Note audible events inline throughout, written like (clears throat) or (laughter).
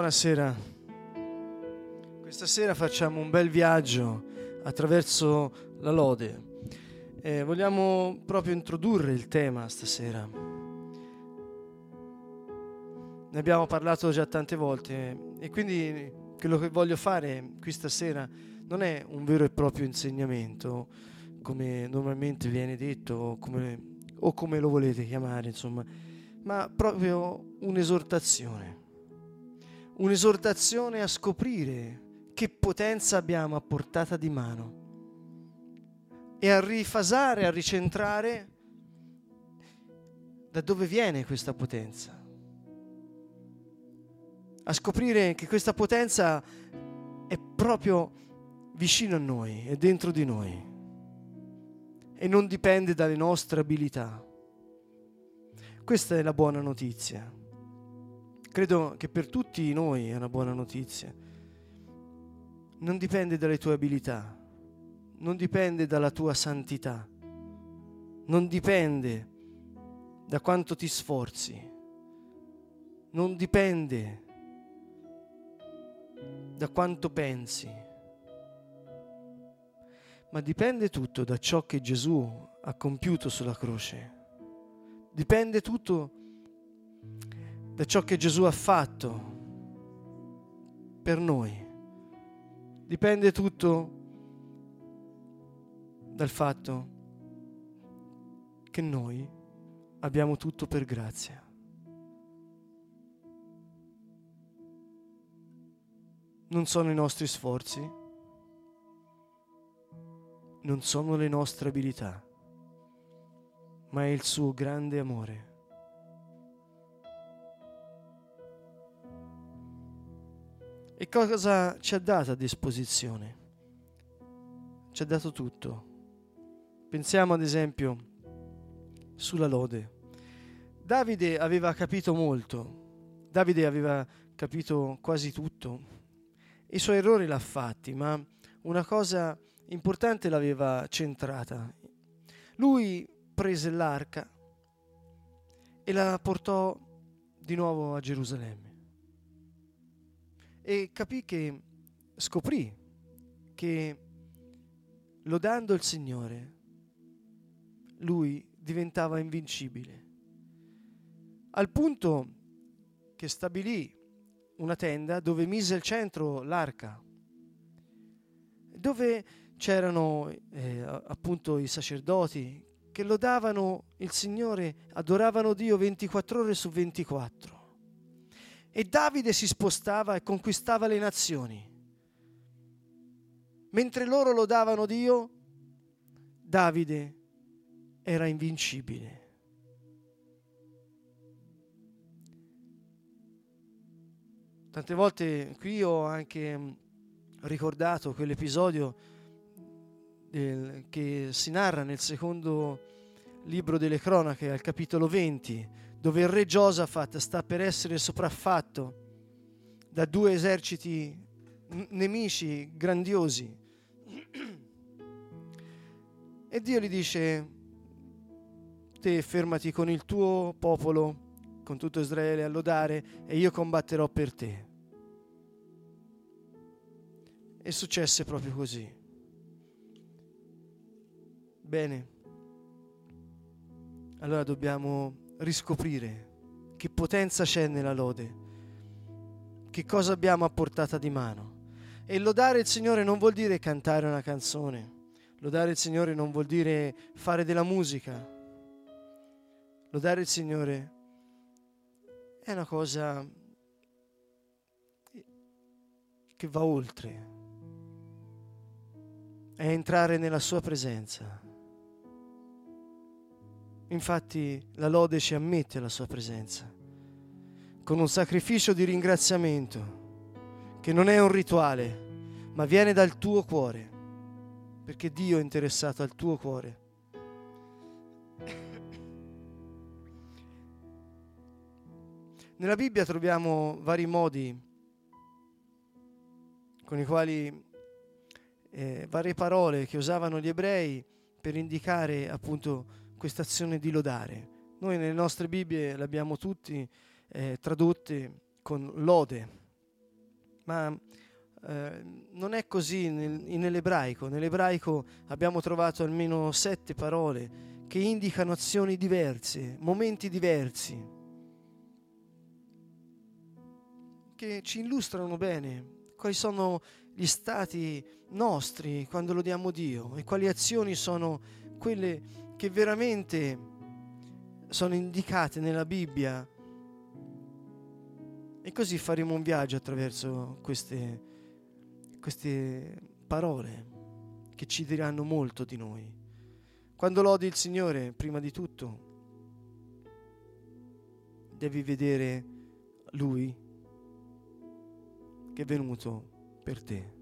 Buonasera. Questa sera facciamo un bel viaggio attraverso la lode. Eh, vogliamo proprio introdurre il tema stasera. Ne abbiamo parlato già tante volte e quindi quello che voglio fare qui stasera non è un vero e proprio insegnamento, come normalmente viene detto o come, o come lo volete chiamare, insomma, ma proprio un'esortazione un'esortazione a scoprire che potenza abbiamo a portata di mano e a rifasare, a ricentrare da dove viene questa potenza. A scoprire che questa potenza è proprio vicino a noi, è dentro di noi e non dipende dalle nostre abilità. Questa è la buona notizia. Credo che per tutti noi è una buona notizia. Non dipende dalle tue abilità, non dipende dalla tua santità, non dipende da quanto ti sforzi, non dipende da quanto pensi, ma dipende tutto da ciò che Gesù ha compiuto sulla croce. Dipende tutto da ciò che Gesù ha fatto per noi. Dipende tutto dal fatto che noi abbiamo tutto per grazia. Non sono i nostri sforzi, non sono le nostre abilità, ma è il suo grande amore. E cosa ci ha dato a disposizione? Ci ha dato tutto. Pensiamo ad esempio sulla lode. Davide aveva capito molto, Davide aveva capito quasi tutto. I suoi errori l'ha fatti, ma una cosa importante l'aveva centrata. Lui prese l'arca e la portò di nuovo a Gerusalemme e capì che, scoprì che lodando il Signore, lui diventava invincibile. Al punto che stabilì una tenda dove mise al centro l'arca, dove c'erano eh, appunto i sacerdoti che lodavano il Signore, adoravano Dio 24 ore su 24. E Davide si spostava e conquistava le nazioni. Mentre loro lodavano Dio, Davide era invincibile. Tante volte qui ho anche mm, ricordato quell'episodio del, che si narra nel secondo libro delle cronache, al capitolo 20, dove il re Giosafat sta per essere sopraffatto da due eserciti nemici grandiosi. E Dio gli dice, te fermati con il tuo popolo, con tutto Israele a lodare e io combatterò per te. E successe proprio così. Bene, allora dobbiamo riscoprire che potenza c'è nella lode, che cosa abbiamo a portata di mano. E lodare il Signore non vuol dire cantare una canzone, lodare il Signore non vuol dire fare della musica. Lodare il Signore è una cosa che va oltre, è entrare nella sua presenza Infatti la lode ci ammette alla sua presenza, con un sacrificio di ringraziamento, che non è un rituale, ma viene dal tuo cuore, perché Dio è interessato al tuo cuore. Nella Bibbia troviamo vari modi con i quali, eh, varie parole che usavano gli ebrei per indicare appunto questa azione di lodare. Noi nelle nostre Bibbie le abbiamo tutti eh, tradotte con lode, ma eh, non è così nel, nell'ebraico. Nell'ebraico abbiamo trovato almeno sette parole che indicano azioni diverse, momenti diversi, che ci illustrano bene quali sono gli stati nostri quando lodiamo Dio e quali azioni sono quelle che veramente sono indicate nella Bibbia. E così faremo un viaggio attraverso queste, queste parole che ci diranno molto di noi. Quando lodi il Signore, prima di tutto, devi vedere Lui che è venuto per te.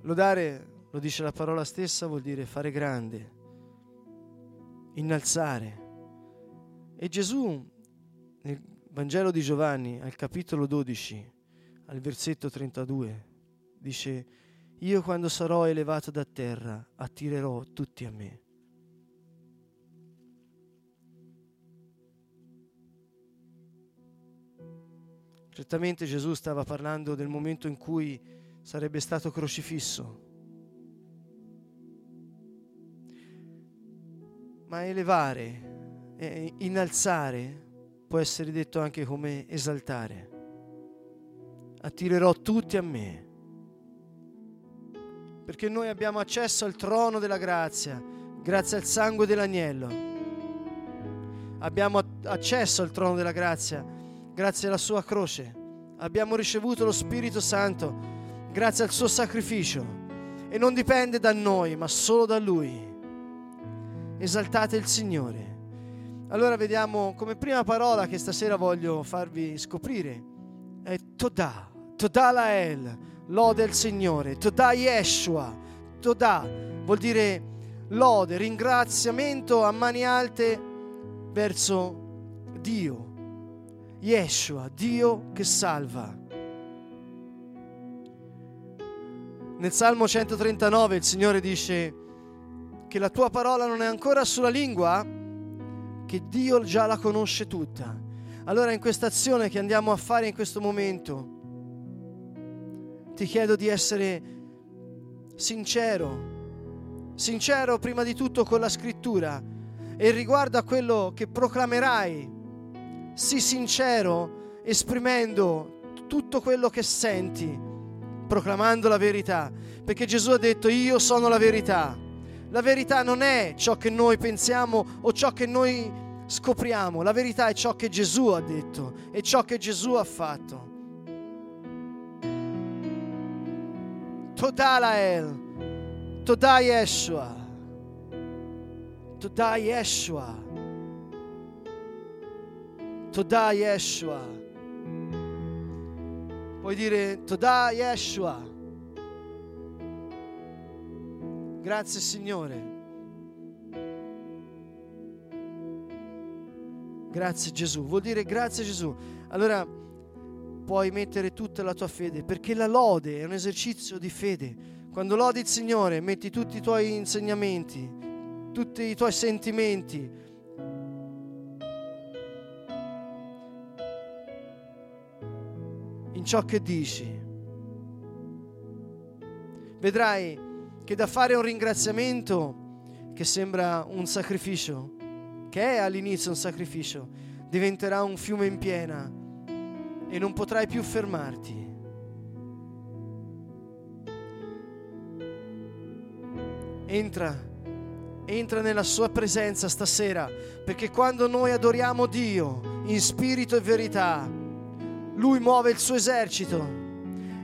Lodare, lo dice la parola stessa, vuol dire fare grande, innalzare. E Gesù nel Vangelo di Giovanni, al capitolo 12, al versetto 32, dice io quando sarò elevato da terra attirerò tutti a me. Certamente Gesù stava parlando del momento in cui sarebbe stato crocifisso. Ma elevare, innalzare, può essere detto anche come esaltare. Attirerò tutti a me perché noi abbiamo accesso al trono della grazia, grazie al sangue dell'agnello. Abbiamo accesso al trono della grazia, grazie alla sua croce. Abbiamo ricevuto lo Spirito Santo, grazie al suo sacrificio. E non dipende da noi, ma solo da Lui. Esaltate il Signore. Allora vediamo come prima parola che stasera voglio farvi scoprire è Todah, Todah Lael lode al Signore, Toda Yeshua, Toda vuol dire lode, ringraziamento a mani alte verso Dio, Yeshua, Dio che salva. Nel Salmo 139 il Signore dice che la tua parola non è ancora sulla lingua, che Dio già la conosce tutta. Allora in questa azione che andiamo a fare in questo momento, ti chiedo di essere sincero, sincero prima di tutto con la scrittura e riguardo a quello che proclamerai, sii sincero esprimendo tutto quello che senti, proclamando la verità, perché Gesù ha detto io sono la verità. La verità non è ciò che noi pensiamo o ciò che noi scopriamo, la verità è ciò che Gesù ha detto e ciò che Gesù ha fatto. Todala El, Todai Yeshua, Toda Yeshua, Toda Yeshua. Puoi dire Toda Yeshua. Grazie Signore. Grazie Gesù. Vuol dire grazie Gesù. Allora puoi mettere tutta la tua fede, perché la lode è un esercizio di fede. Quando lodi il Signore, metti tutti i tuoi insegnamenti, tutti i tuoi sentimenti. In ciò che dici. Vedrai che da fare un ringraziamento che sembra un sacrificio, che è all'inizio un sacrificio, diventerà un fiume in piena e non potrai più fermarti. Entra, entra nella sua presenza stasera, perché quando noi adoriamo Dio in spirito e verità, Lui muove il suo esercito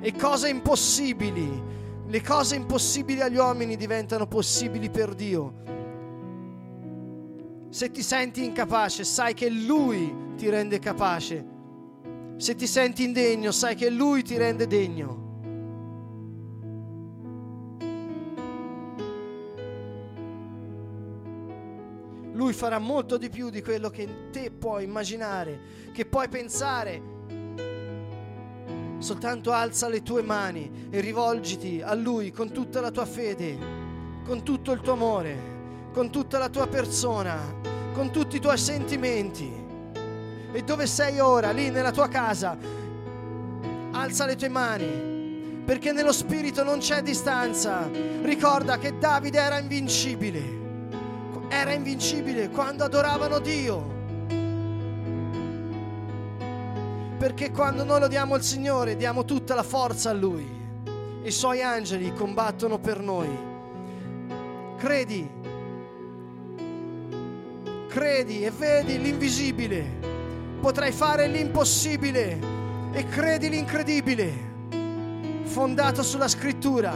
e cose impossibili, le cose impossibili agli uomini diventano possibili per Dio. Se ti senti incapace, sai che Lui ti rende capace se ti senti indegno, sai che Lui ti rende degno. Lui farà molto di più di quello che te puoi immaginare, che puoi pensare. Soltanto alza le tue mani e rivolgiti a Lui con tutta la tua fede, con tutto il tuo amore, con tutta la tua persona, con tutti i tuoi sentimenti E dove sei ora, lì nella tua casa, alza le tue mani, perché nello spirito non c'è distanza. Ricorda che Davide era invincibile, era invincibile quando adoravano Dio. Perché quando noi lodiamo il Signore diamo tutta la forza a Lui. I Suoi angeli combattono per noi. Credi, credi e vedi l'invisibile potrai fare l'impossibile e credi l'incredibile, fondato sulla scrittura.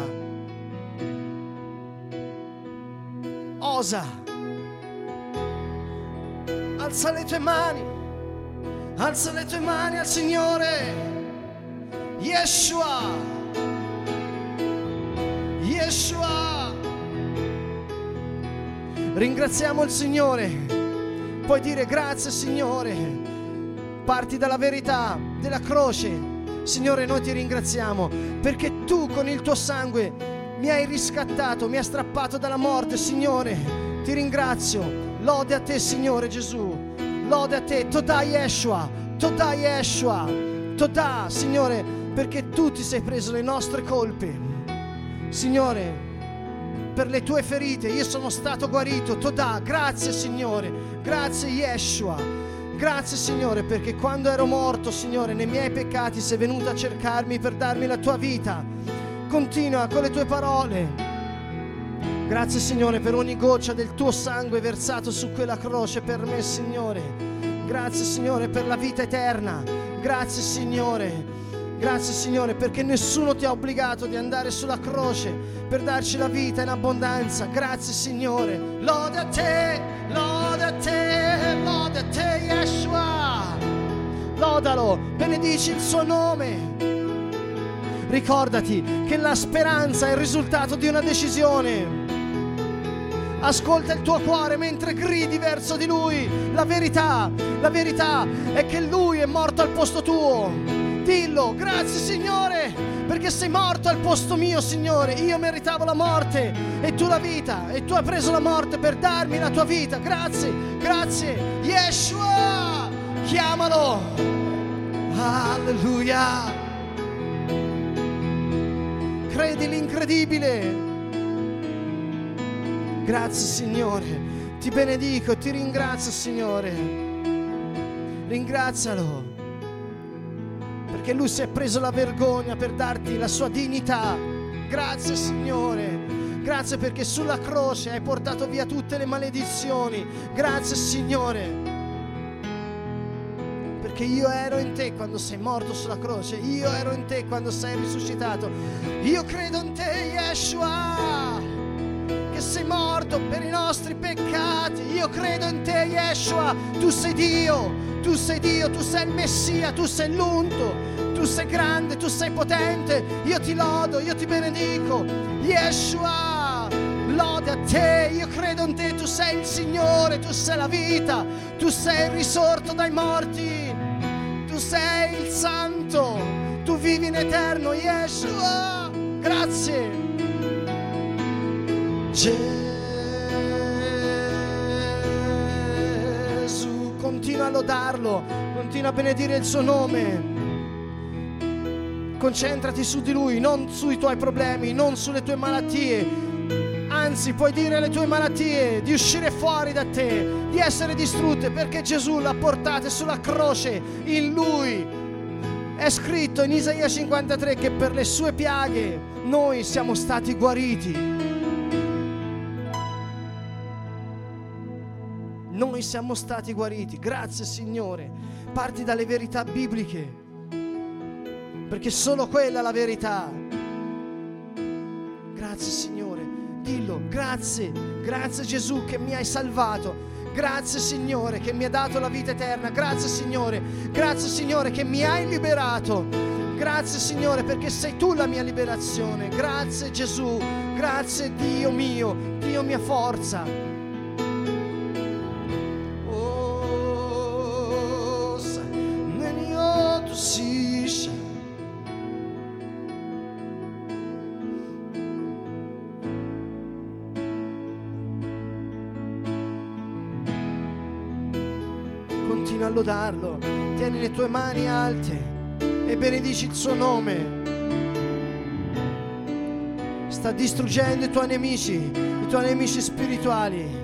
Osa, alza le tue mani, alza le tue mani al Signore. Yeshua, Yeshua. Ringraziamo il Signore. Puoi dire grazie Signore parti dalla verità della croce. Signore, noi ti ringraziamo perché tu con il tuo sangue mi hai riscattato, mi hai strappato dalla morte, Signore. Ti ringrazio. Lode a te, Signore Gesù. Lode a te. Toda Yeshua. Toda Yeshua. Toda, Signore, perché tu ti sei preso le nostre colpe. Signore, per le tue ferite io sono stato guarito. Toda, grazie Signore. Grazie Yeshua. Grazie Signore perché quando ero morto, Signore, nei miei peccati sei venuto a cercarmi per darmi la tua vita. Continua con le tue parole. Grazie Signore per ogni goccia del tuo sangue versato su quella croce per me, Signore. Grazie Signore per la vita eterna. Grazie Signore. Grazie Signore perché nessuno ti ha obbligato di andare sulla croce per darci la vita in abbondanza. Grazie Signore. Lode a te, lode a te, lode a te Yeshua. Lodalo, benedici il suo nome. Ricordati che la speranza è il risultato di una decisione. Ascolta il tuo cuore mentre gridi verso di lui. La verità, la verità è che lui è morto al posto tuo. Dillo, grazie Signore, perché sei morto al posto mio, Signore. Io meritavo la morte e tu la vita, e tu hai preso la morte per darmi la tua vita. Grazie, grazie. Yeshua, chiamalo. Alleluia. Credi l'incredibile. Grazie Signore, ti benedico, ti ringrazio Signore. Ringrazialo perché Lui si è preso la vergogna per darti la sua dignità. Grazie Signore. Grazie perché sulla croce hai portato via tutte le maledizioni. Grazie Signore. Perché io ero in te quando sei morto sulla croce. Io ero in te quando sei risuscitato. Io credo in te, Yeshua. Che sei morto per i nostri peccati. Io credo in te, Yeshua. Tu sei Dio. Tu sei Dio, tu sei il Messia, tu sei l'unto, tu sei grande, tu sei potente. Io ti lodo, io ti benedico. Yeshua, lode a te, io credo in te, tu sei il Signore, tu sei la vita, tu sei il risorto dai morti, tu sei il Santo, tu vivi in eterno, Yeshua. Grazie. Gesù. Continua a lodarlo, continua a benedire il suo nome. Concentrati su di lui, non sui tuoi problemi, non sulle tue malattie. Anzi, puoi dire alle tue malattie di uscire fuori da te, di essere distrutte, perché Gesù l'ha portate sulla croce in lui. È scritto in Isaia 53 che per le sue piaghe noi siamo stati guariti. Noi siamo stati guariti. Grazie Signore. Parti dalle verità bibliche. Perché solo quella è la verità. Grazie Signore. Dillo, grazie. Grazie Gesù che mi hai salvato. Grazie Signore che mi hai dato la vita eterna. Grazie Signore. Grazie Signore che mi hai liberato. Grazie Signore perché sei tu la mia liberazione. Grazie Gesù. Grazie Dio mio. Dio mia forza. Continua a lodarlo, tieni le tue mani alte e benedici il suo nome. Sta distruggendo i tuoi nemici, i tuoi nemici spirituali.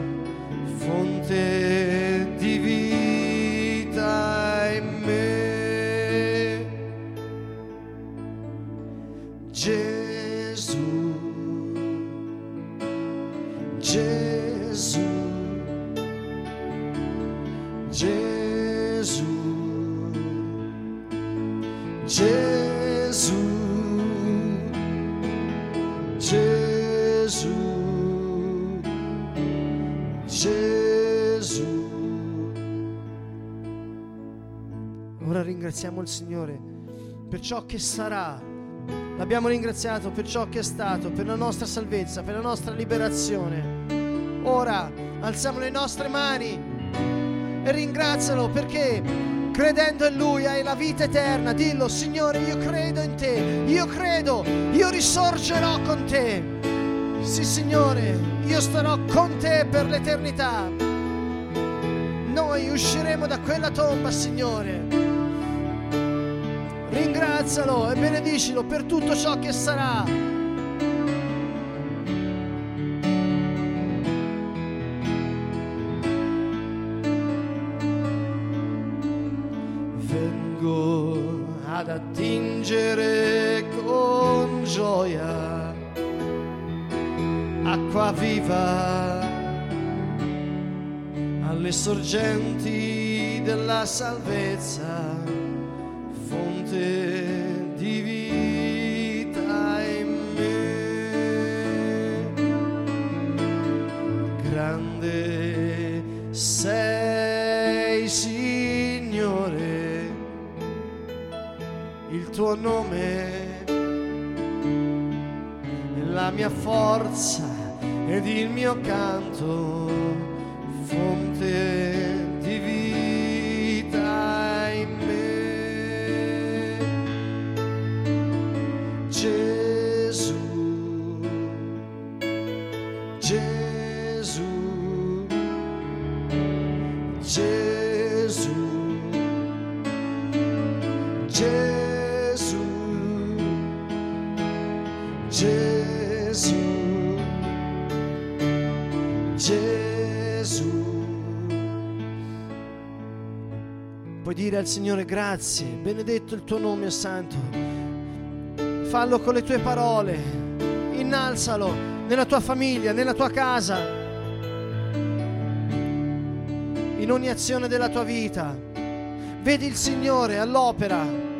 Ora ringraziamo il Signore per ciò che sarà. L'abbiamo ringraziato per ciò che è stato, per la nostra salvezza, per la nostra liberazione. Ora alziamo le nostre mani e ringrazialo perché credendo in Lui hai la vita eterna. Dillo, Signore, io credo in te, io credo, io risorgerò con te. Sì, Signore, io starò con te per l'eternità. Noi usciremo da quella tomba, Signore. Ringrazialo e benedicilo per tutto ciò che sarà. Vengo ad attingere con gioia acqua viva alle sorgenti della salvezza, Gesù. Puoi dire al Signore grazie, benedetto il tuo nome santo. Fallo con le tue parole, innalzalo nella tua famiglia, nella tua casa, in ogni azione della tua vita. Vedi il Signore all'opera.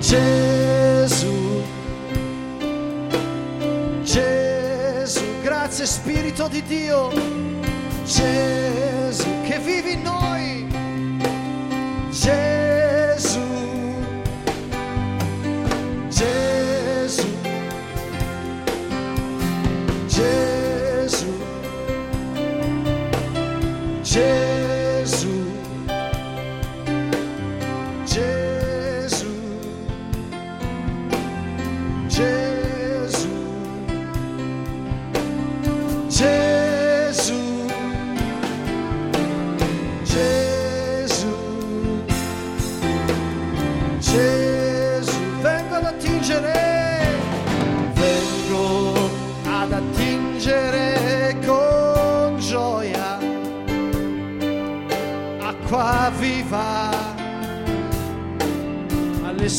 Gesù, Gesù, grazie Spirito di Dio, Gesù che vivi in noi, Gesù.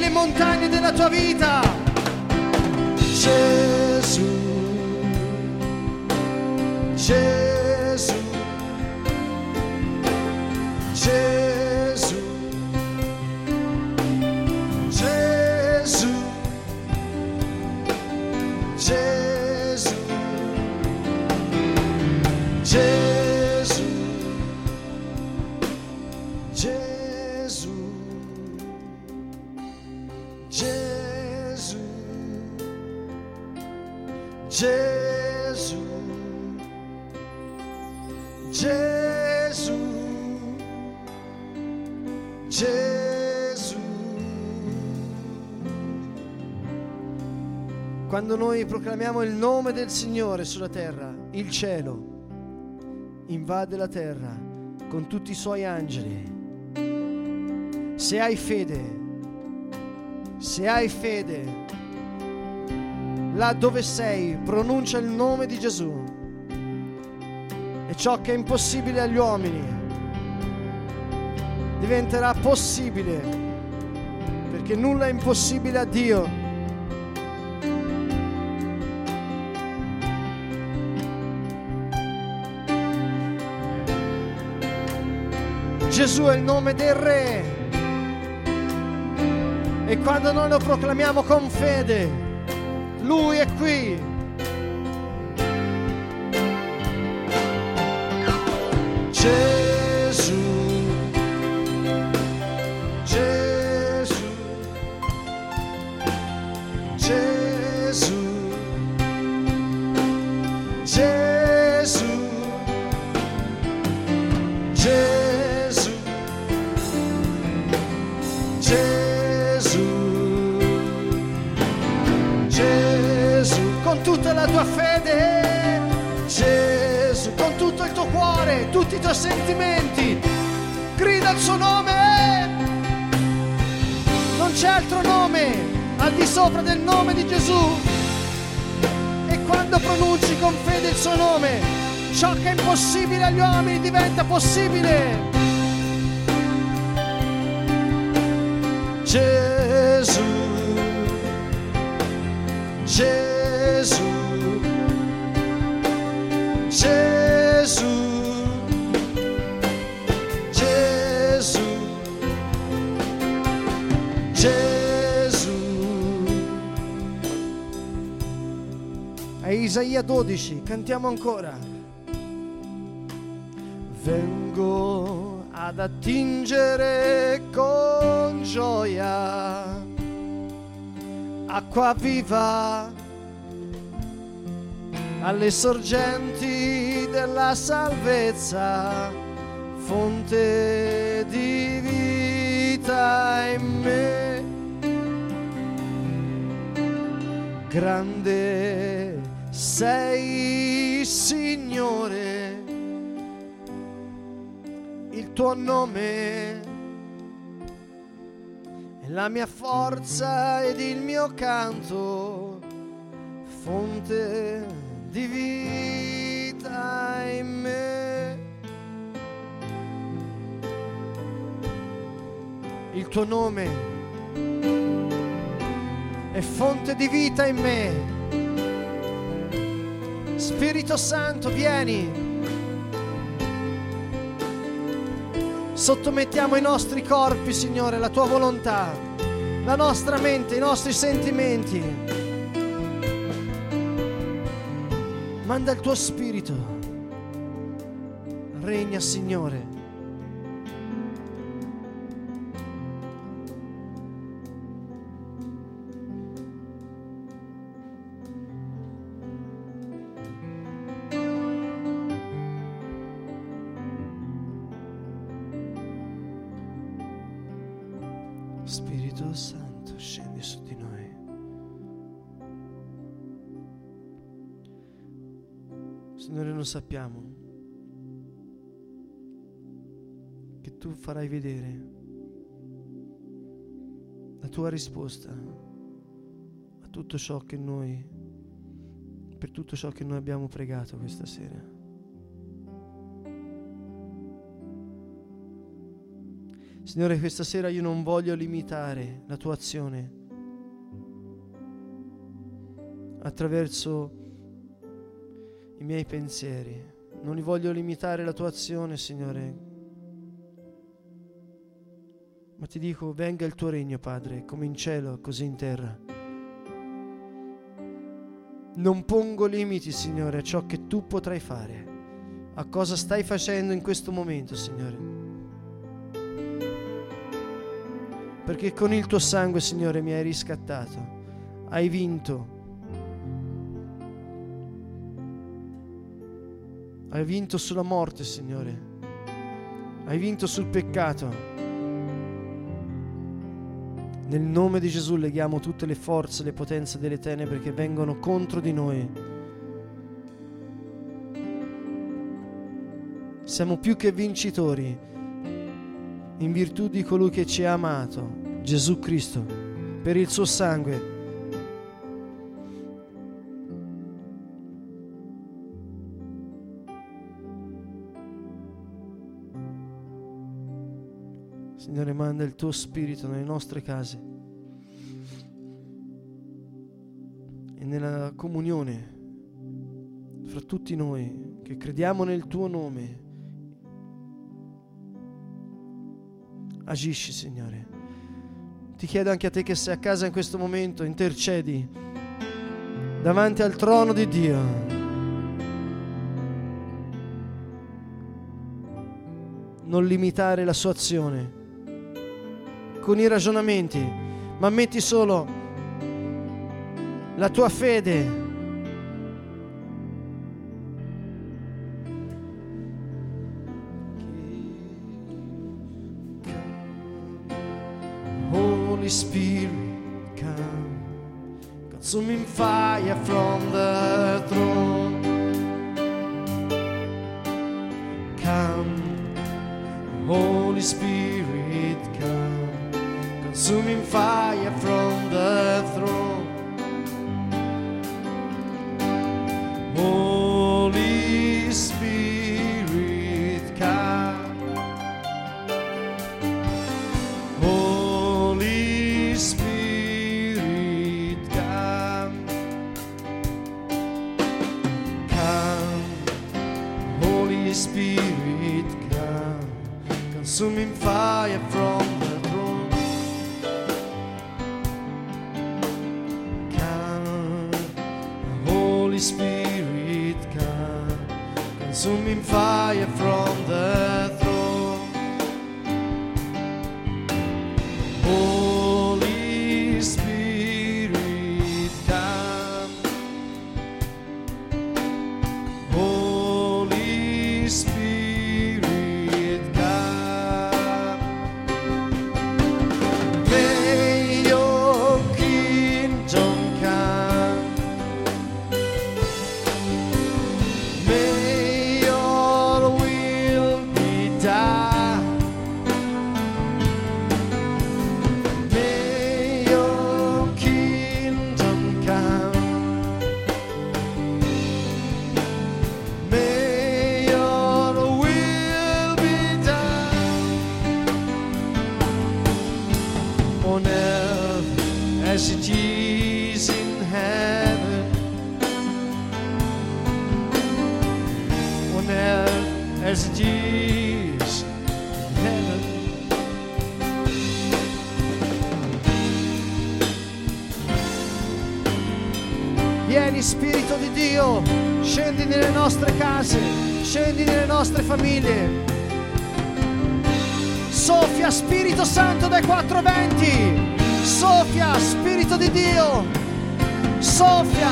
Le montagne della tua vita, Gesù, Gesù, Gesù, Quando noi proclamiamo il nome del Signore sulla terra, il cielo invade la terra con tutti i suoi angeli. Se hai fede, se hai fede, là dove sei, pronuncia il nome di Gesù. E ciò che è impossibile agli uomini diventerà possibile, perché nulla è impossibile a Dio. Gesù è il nome del Re. E quando noi lo proclamiamo con fede, Lui è qui. Gesù, sopra del nome di Gesù. E quando pronunci con fede il suo nome, ciò che è impossibile agli uomini diventa possibile. Gesù, Gesù, Gesù, Isaia 12, cantiamo ancora. Vengo ad attingere con gioia acqua viva alle sorgenti della salvezza, fonte di vita in me. Grande sei, Signore, il tuo nome è la mia forza ed il mio canto, fonte di vita in me. Il tuo nome è fonte di vita in me. Spirito Santo, vieni. Sottomettiamo i nostri corpi, Signore, alla tua volontà, la nostra mente, i nostri sentimenti. Manda il tuo spirito. Regna, Signore. Sappiamo che tu farai vedere la tua risposta a tutto ciò che noi, per tutto ciò che noi abbiamo pregato questa sera. Signore, questa sera io non voglio limitare la tua azione attraverso i miei pensieri. Non li voglio limitare la tua azione, Signore. Ma ti dico, venga il tuo regno, Padre, come in cielo, così in terra. Non pongo limiti, Signore, a ciò che tu potrai fare, a cosa stai facendo in questo momento, Signore. perché con il tuo sangue, Signore, mi hai riscattato, hai vinto. Hai vinto sulla morte, Signore. Hai vinto sul peccato. Nel nome di Gesù leghiamo tutte le forze, le potenze delle tenebre che vengono contro di noi. Siamo più che vincitori in virtù di colui che ci ha amato, Gesù Cristo, per il suo sangue. Signore, manda il tuo spirito nelle nostre case e nella comunione fra tutti noi che crediamo nel tuo nome Agisci, Signore. Ti chiedo anche a te che sei a casa in questo momento, intercedi davanti al trono di Dio. Non limitare la sua azione con i ragionamenti, ma metti solo la tua fede Holy Spirit, come, consuming fire from the throne. Come, Holy Spirit, consuming fire from the throne. Holy Spirit, come. Holy Spirit, come. Come, Holy Spirit, come. Consuming Consuming fire nostre case, scendi nelle nostre famiglie. Soffia Spirito Santo dai quattro venti, soffia Spirito di Dio, soffia,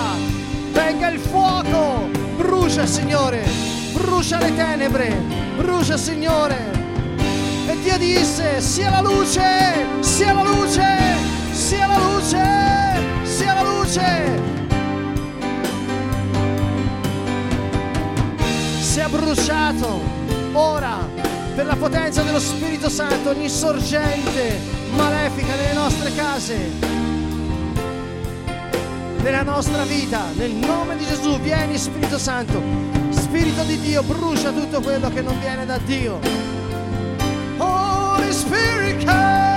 venga il fuoco, brucia Signore, brucia le tenebre, brucia Signore. E Dio disse, sia la luce, sia la luce, sia la luce, sia la luce. Sia bruciato ora per la potenza dello Spirito Santo ogni sorgente malefica nelle nostre case, nella nostra vita. Nel nome di Gesù vieni Spirito Santo, Spirito di Dio, brucia tutto quello che non viene da Dio. Holy Spirit come.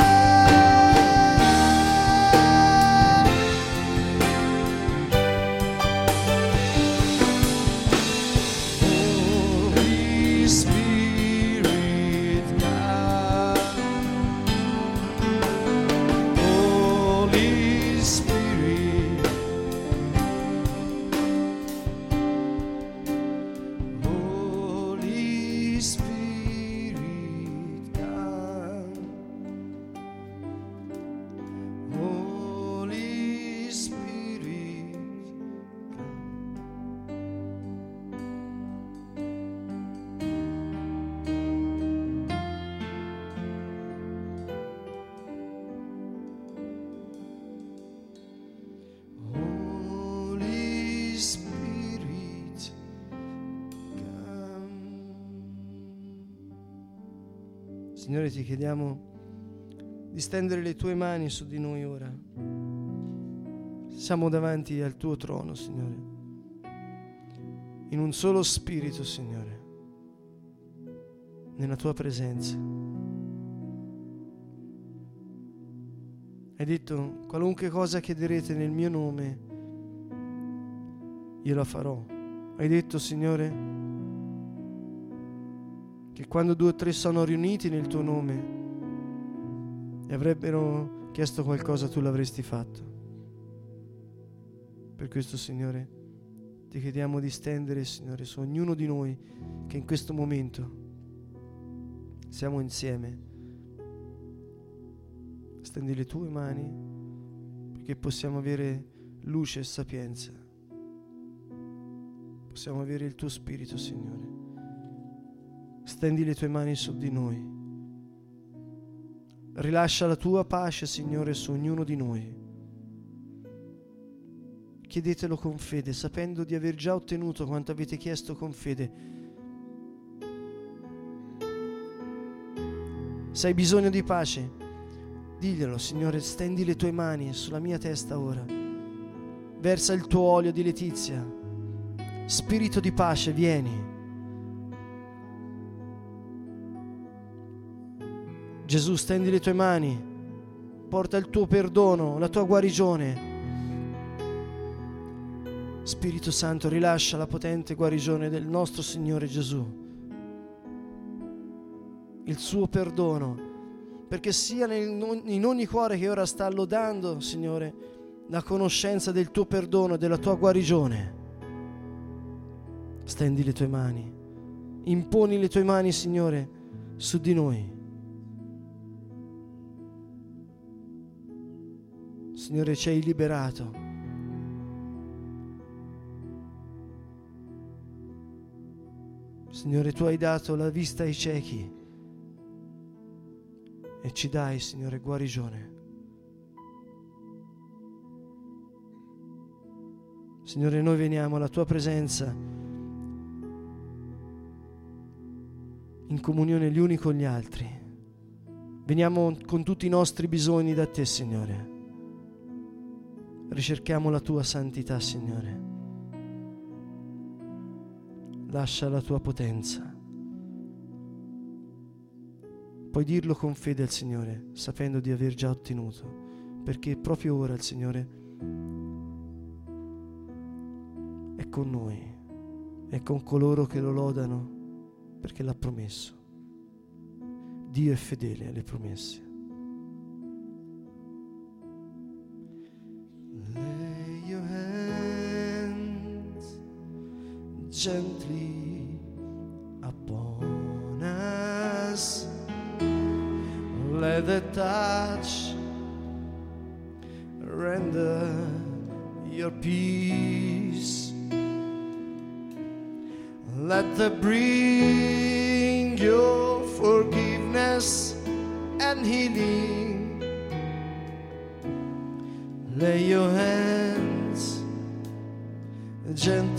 Spirit, Signore, ti chiediamo di stendere le tue mani su di noi ora. Siamo davanti al tuo trono, Signore, in un solo spirito, Signore, nella tua presenza. Hai detto, qualunque cosa chiederete nel mio nome, io la farò. Hai detto, Signore, che quando due o tre sono riuniti nel tuo nome e avrebbero chiesto qualcosa, tu l'avresti fatto. Per questo, Signore, ti chiediamo di stendere, Signore, su ognuno di noi che in questo momento siamo insieme. Stendi le tue mani perché possiamo avere luce e sapienza. Possiamo avere il tuo spirito, Signore. Stendi le tue mani su di noi. Rilascia la tua pace, Signore, su ognuno di noi. Chiedetelo con fede, sapendo di aver già ottenuto quanto avete chiesto con fede. Se hai bisogno di pace, diglielo, Signore, stendi le tue mani sulla mia testa ora. Versa il tuo olio di letizia. Spirito di pace, vieni. Gesù, stendi le tue mani, porta il tuo perdono, la tua guarigione. Spirito Santo, rilascia la potente guarigione del nostro Signore Gesù, il suo perdono, perché sia in ogni cuore che ora sta lodando, Signore, la conoscenza del tuo perdono e della tua guarigione. Stendi le tue mani, imponi le tue mani, Signore, su di noi. Signore, ci hai liberato. Signore, tu hai dato la vista ai ciechi e ci dai, Signore, guarigione. Signore, noi veniamo alla tua presenza in comunione gli uni con gli altri. Veniamo con tutti i nostri bisogni da te, Signore. Ricerchiamo la tua santità, Signore. Lascia la tua potenza. Puoi dirlo con fede al Signore, sapendo di aver già ottenuto, perché proprio ora il Signore è con noi, è con coloro che lo lodano perché l'ha promesso. Dio è fedele alle promesse. Gently upon us. Let the touch render your peace. Let the bring your forgiveness and healing. Lay your hands gently,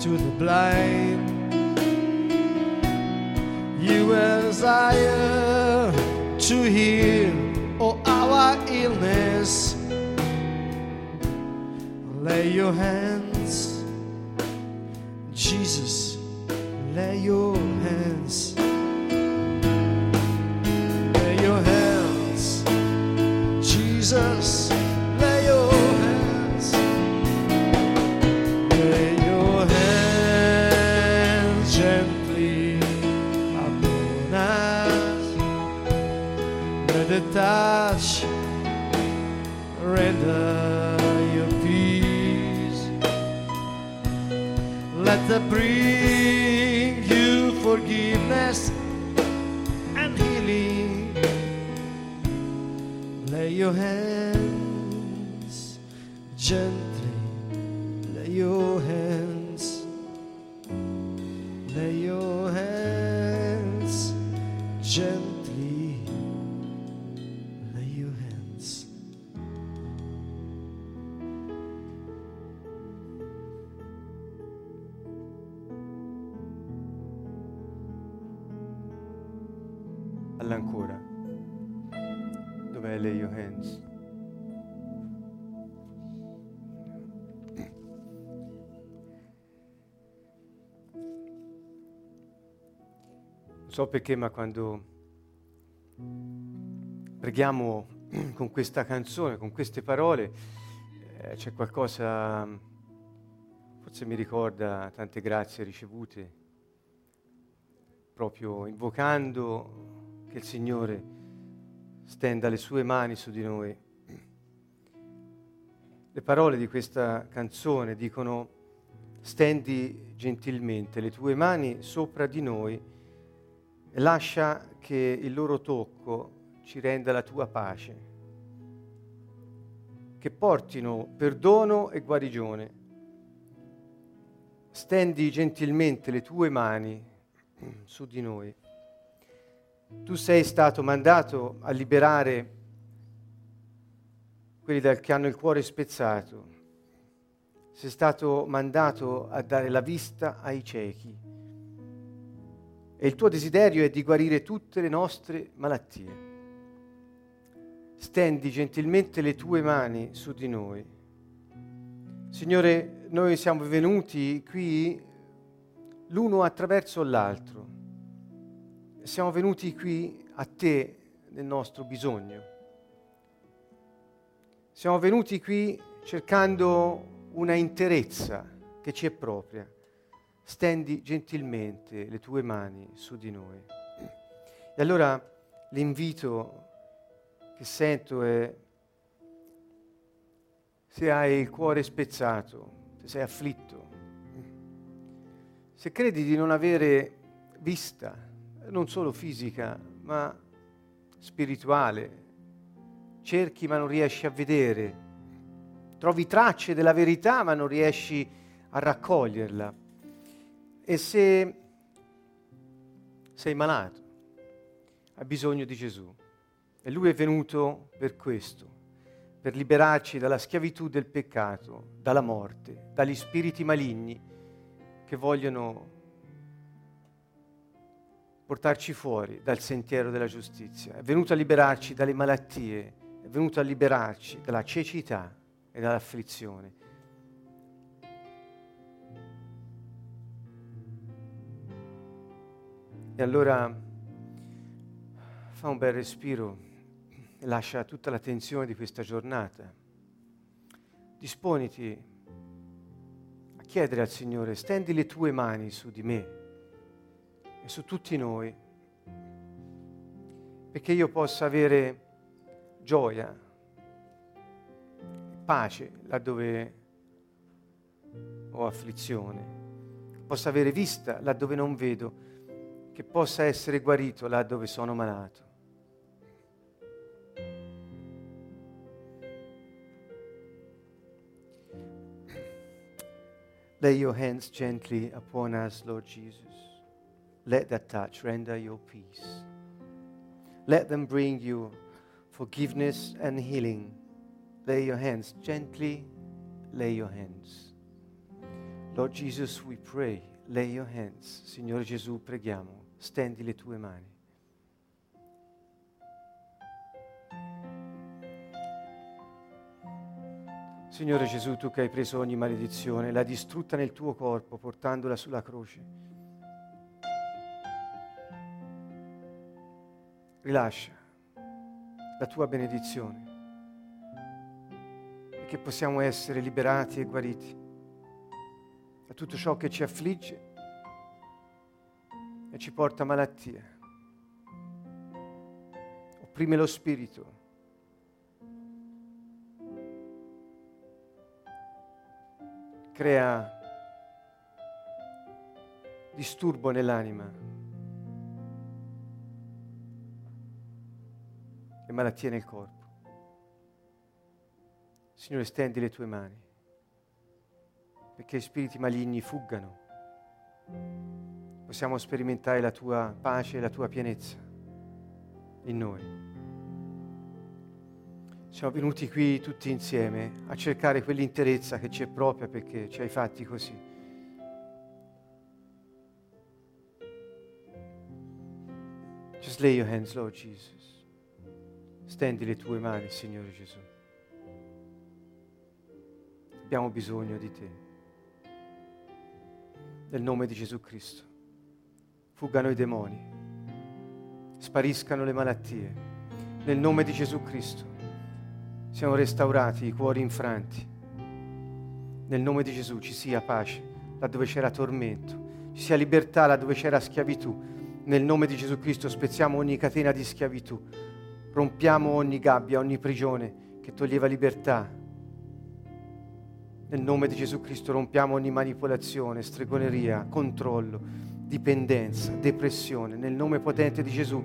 to the blind. You desire to heal all oh, our illness. Lay your hands, Jesus, lay your so perché, ma quando preghiamo (clears throat) con questa canzone, con queste parole, eh, c'è qualcosa, forse mi ricorda tante grazie ricevute, proprio invocando che il Signore stenda le sue mani su di noi. Le parole di questa canzone dicono stendi gentilmente le tue mani sopra di noi lascia che il loro tocco ci renda la tua pace, che portino perdono e guarigione. Stendi gentilmente le tue mani su di noi. Tu sei stato mandato a liberare quelli del- che hanno il cuore spezzato. Sei stato mandato a dare la vista ai ciechi. E il tuo desiderio è di guarire tutte le nostre malattie. Stendi gentilmente le tue mani su di noi. Signore, noi siamo venuti qui l'uno attraverso l'altro. Siamo venuti qui a te nel nostro bisogno. Siamo venuti qui cercando una interezza che ci è propria. Stendi gentilmente le tue mani su di noi. E allora l'invito che sento è se hai il cuore spezzato, se sei afflitto, se credi di non avere vista, non solo fisica, ma spirituale, cerchi ma non riesci a vedere, trovi tracce della verità ma non riesci a raccoglierla. E se sei malato, hai bisogno di Gesù. E Lui è venuto per questo, per liberarci dalla schiavitù del peccato, dalla morte, dagli spiriti maligni che vogliono portarci fuori dal sentiero della giustizia. È venuto a liberarci dalle malattie, è venuto a liberarci dalla cecità e dall'afflizione. E allora fa un bel respiro lascia tutta la tensione di questa giornata. Disponiti a chiedere al Signore, stendi le tue mani su di me e su tutti noi, perché io possa avere gioia, pace laddove ho afflizione, possa avere vista laddove non vedo, che possa essere guarito laddove sono malato. Lay your hands gently upon us, Lord Jesus. Let that touch render your peace. Let them bring you forgiveness and healing. Lay your hands gently, lay your hands. Lord Jesus, we pray, lay your hands. Signore Gesù, preghiamo, stendi le tue mani. Signore Gesù, tu che hai preso ogni maledizione, l'hai distrutta nel tuo corpo portandola sulla croce. Rilascia la tua benedizione che possiamo essere liberati e guariti da tutto ciò che ci affligge ci porta malattie. Opprime lo spirito crea disturbo nell'anima e malattie nel corpo. Signore, stendi le tue mani perché i spiriti maligni fuggano. Possiamo sperimentare la tua pace e la tua pienezza in noi. Siamo venuti qui tutti insieme a cercare quell'interezza che ci è propria perché ci hai fatti così. Just lay your hands, Lord Jesus. Stendi le tue mani, Signore Gesù. Abbiamo bisogno di te. Nel nome di Gesù Cristo. Fuggano i demoni. Spariscano le malattie. Nel nome di Gesù Cristo siano restaurati i cuori infranti. Nel nome di Gesù ci sia pace laddove c'era tormento, ci sia libertà laddove c'era schiavitù. Nel nome di Gesù Cristo spezziamo ogni catena di schiavitù, rompiamo ogni gabbia, ogni prigione che toglieva libertà. Nel nome di Gesù Cristo rompiamo ogni manipolazione, stregoneria, controllo, dipendenza, depressione. Nel nome potente di Gesù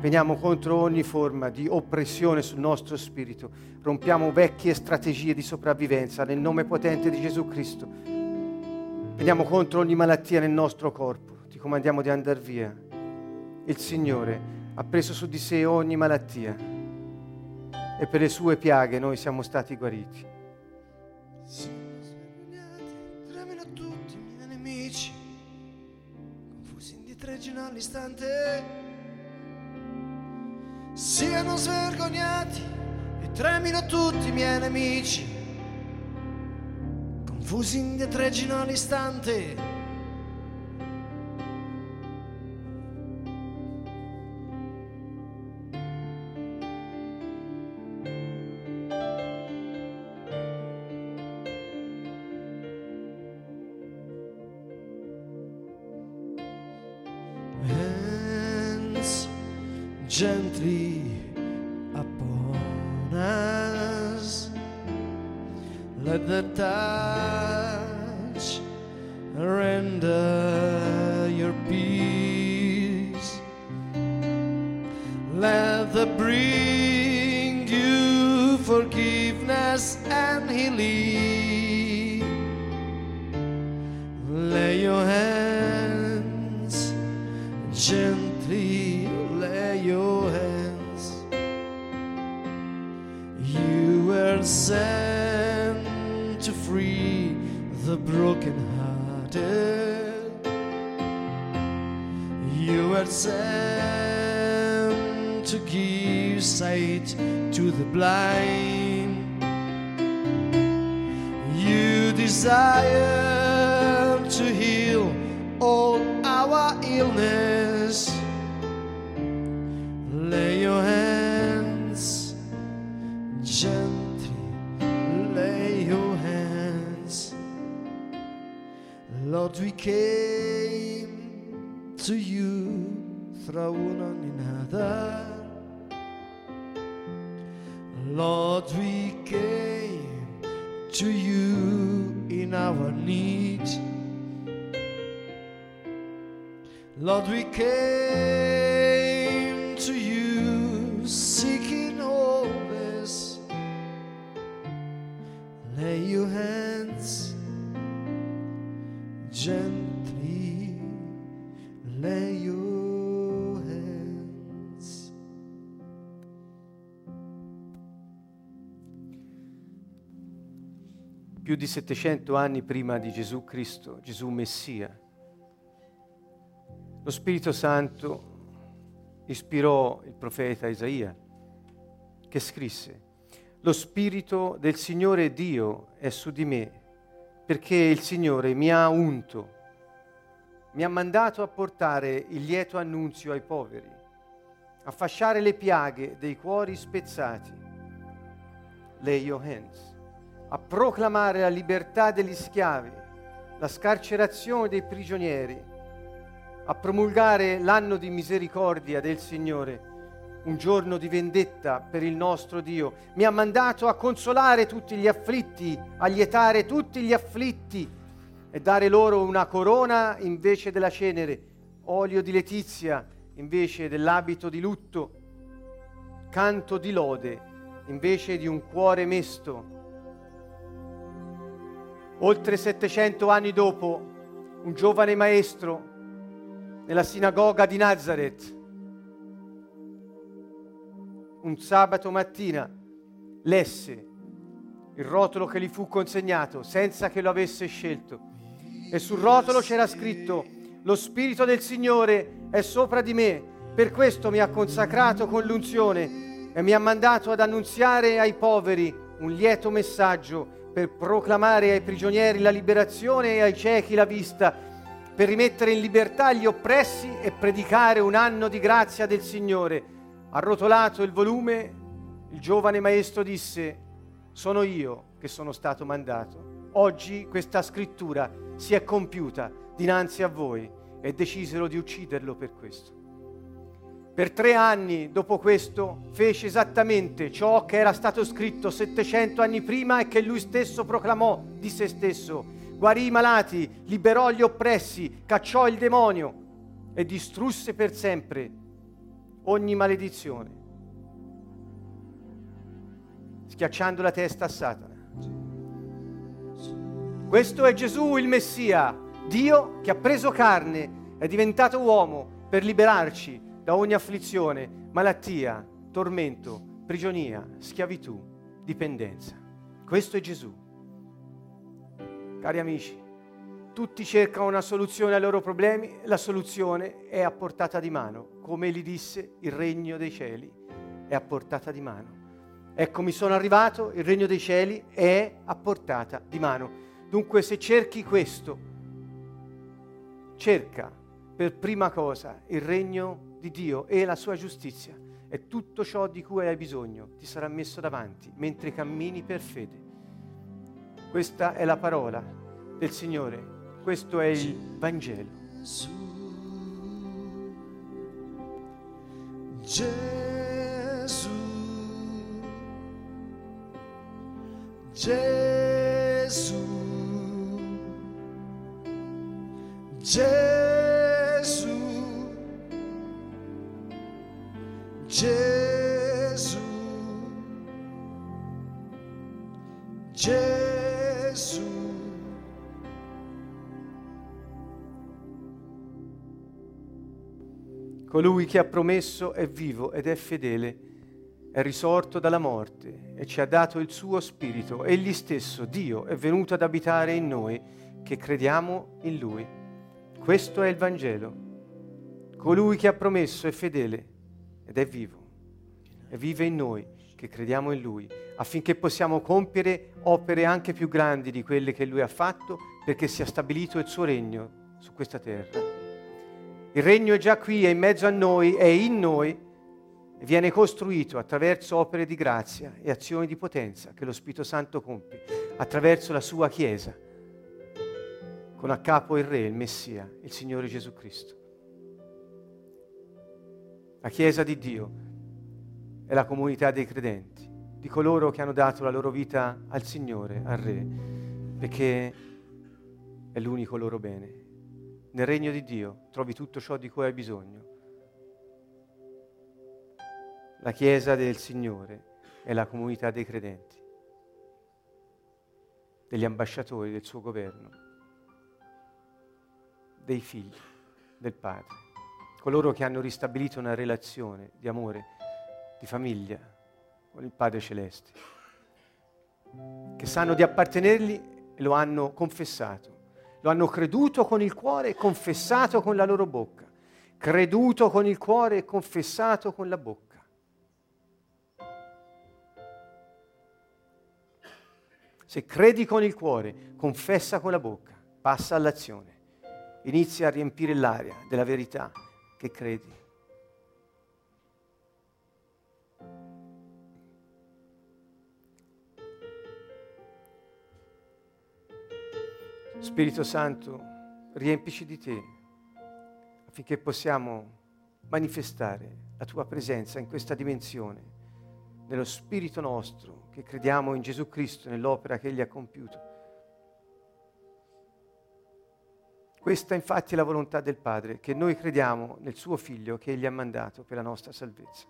Veniamo contro ogni forma di oppressione sul nostro spirito. Rompiamo vecchie strategie di sopravvivenza nel nome potente di Gesù Cristo. Veniamo contro ogni malattia nel nostro corpo. Ti comandiamo di andare via. Il Signore ha preso su di sé ogni malattia e per le sue piaghe noi siamo stati guariti. Tremino tutti i miei nemici, indietreggino all'istante siano svergognati e tremino tutti i miei nemici, confusi indietreggino all'istante. Your hands gently, lay your hands. You were sent to free the broken-hearted. You were sent to give sight to the blind. You desire illness. 700 anni prima di Gesù Cristo, Gesù Messia, lo Spirito Santo ispirò il profeta Isaia che scrisse, lo Spirito del Signore Dio è su di me perché il Signore mi ha unto, mi ha mandato a portare il lieto annunzio ai poveri, a fasciare le piaghe dei cuori spezzati, your hands, a proclamare la libertà degli schiavi, la scarcerazione dei prigionieri, a promulgare l'anno di misericordia del Signore, un giorno di vendetta per il nostro Dio. Mi ha mandato a consolare tutti gli afflitti, a lietare tutti gli afflitti e dare loro una corona invece della cenere, olio di letizia invece dell'abito di lutto, canto di lode invece di un cuore mesto. Oltre 700 anni dopo, un giovane maestro nella sinagoga di Nazareth, un sabato mattina, lesse il rotolo che gli fu consegnato senza che lo avesse scelto. E sul rotolo c'era scritto, lo Spirito del Signore è sopra di me, per questo mi ha consacrato con l'unzione e mi ha mandato ad annunziare ai poveri un lieto messaggio per proclamare ai prigionieri la liberazione e ai ciechi la vista, per rimettere in libertà gli oppressi e predicare un anno di grazia del Signore. Arrotolato il volume, il giovane maestro disse, sono io che sono stato mandato. Oggi questa scrittura si è compiuta dinanzi a voi e decisero di ucciderlo per questo. Per tre anni dopo questo fece esattamente ciò che era stato scritto 700 anni prima e che lui stesso proclamò di se stesso. Guarì i malati, liberò gli oppressi, cacciò il demonio e distrusse per sempre ogni maledizione, schiacciando la testa a Satana. Questo è Gesù il Messia, Dio che ha preso carne, è diventato uomo per liberarci da ogni afflizione, malattia, tormento, prigionia, schiavitù, dipendenza. Questo è Gesù. Cari amici, tutti cercano una soluzione ai loro problemi, la soluzione è a portata di mano. Come gli disse, il regno dei cieli è a portata di mano. Eccomi sono arrivato, il regno dei cieli è a portata di mano. Dunque se cerchi questo, cerca per prima cosa il regno di Dio e la sua giustizia e tutto ciò di cui hai bisogno ti sarà messo davanti mentre cammini per fede. Questa è la parola del Signore, questo è il Vangelo. Gesù, Gesù, Gesù, Gesù, Gesù. Colui che ha promesso è vivo ed è fedele, è risorto dalla morte e ci ha dato il suo spirito. Egli stesso, Dio, è venuto ad abitare in noi che crediamo in Lui. Questo è il Vangelo. Colui che ha promesso è fedele ed è vivo e vive in noi che crediamo in Lui, affinché possiamo compiere opere anche più grandi di quelle che Lui ha fatto, perché sia stabilito il suo regno su questa terra. Il regno è già qui, è in mezzo a noi, è in noi e viene costruito attraverso opere di grazia e azioni di potenza che lo Spirito Santo compie, attraverso la sua Chiesa, con a capo il Re, il Messia, il Signore Gesù Cristo. La Chiesa di Dio è la comunità dei credenti, di coloro che hanno dato la loro vita al Signore, al Re, perché è l'unico loro bene nel regno di Dio trovi tutto ciò di cui hai bisogno. La Chiesa del Signore è la comunità dei credenti, degli ambasciatori del suo governo, dei figli del Padre, coloro che hanno ristabilito una relazione di amore, di famiglia con il Padre Celeste, che sanno di appartenergli e lo hanno confessato lo hanno creduto con il cuore e confessato con la loro bocca. Creduto con il cuore e confessato con la bocca. Se credi con il cuore, confessa con la bocca, passa all'azione. Inizia a riempire l'aria della verità che credi. Spirito Santo, riempici di te affinché possiamo manifestare la tua presenza in questa dimensione, nello spirito nostro che crediamo in Gesù Cristo, nell'opera che Egli ha compiuto. Questa infatti è la volontà del Padre, che noi crediamo nel suo Figlio che Egli ha mandato per la nostra salvezza.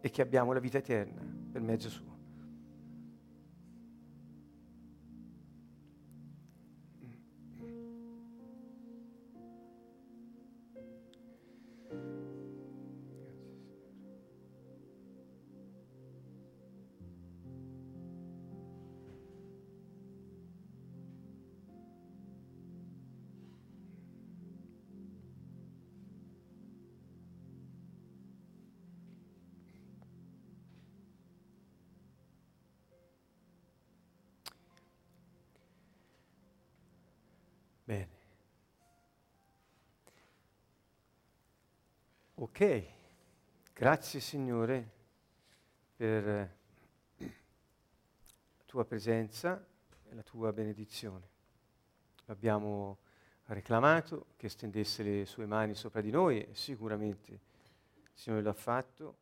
e che abbiamo la vita eterna per mezzo suo. Ok, grazie Signore per la tua presenza e la tua benedizione. Abbiamo reclamato che stendesse le sue mani sopra di noi e sicuramente il Signore l'ha fatto.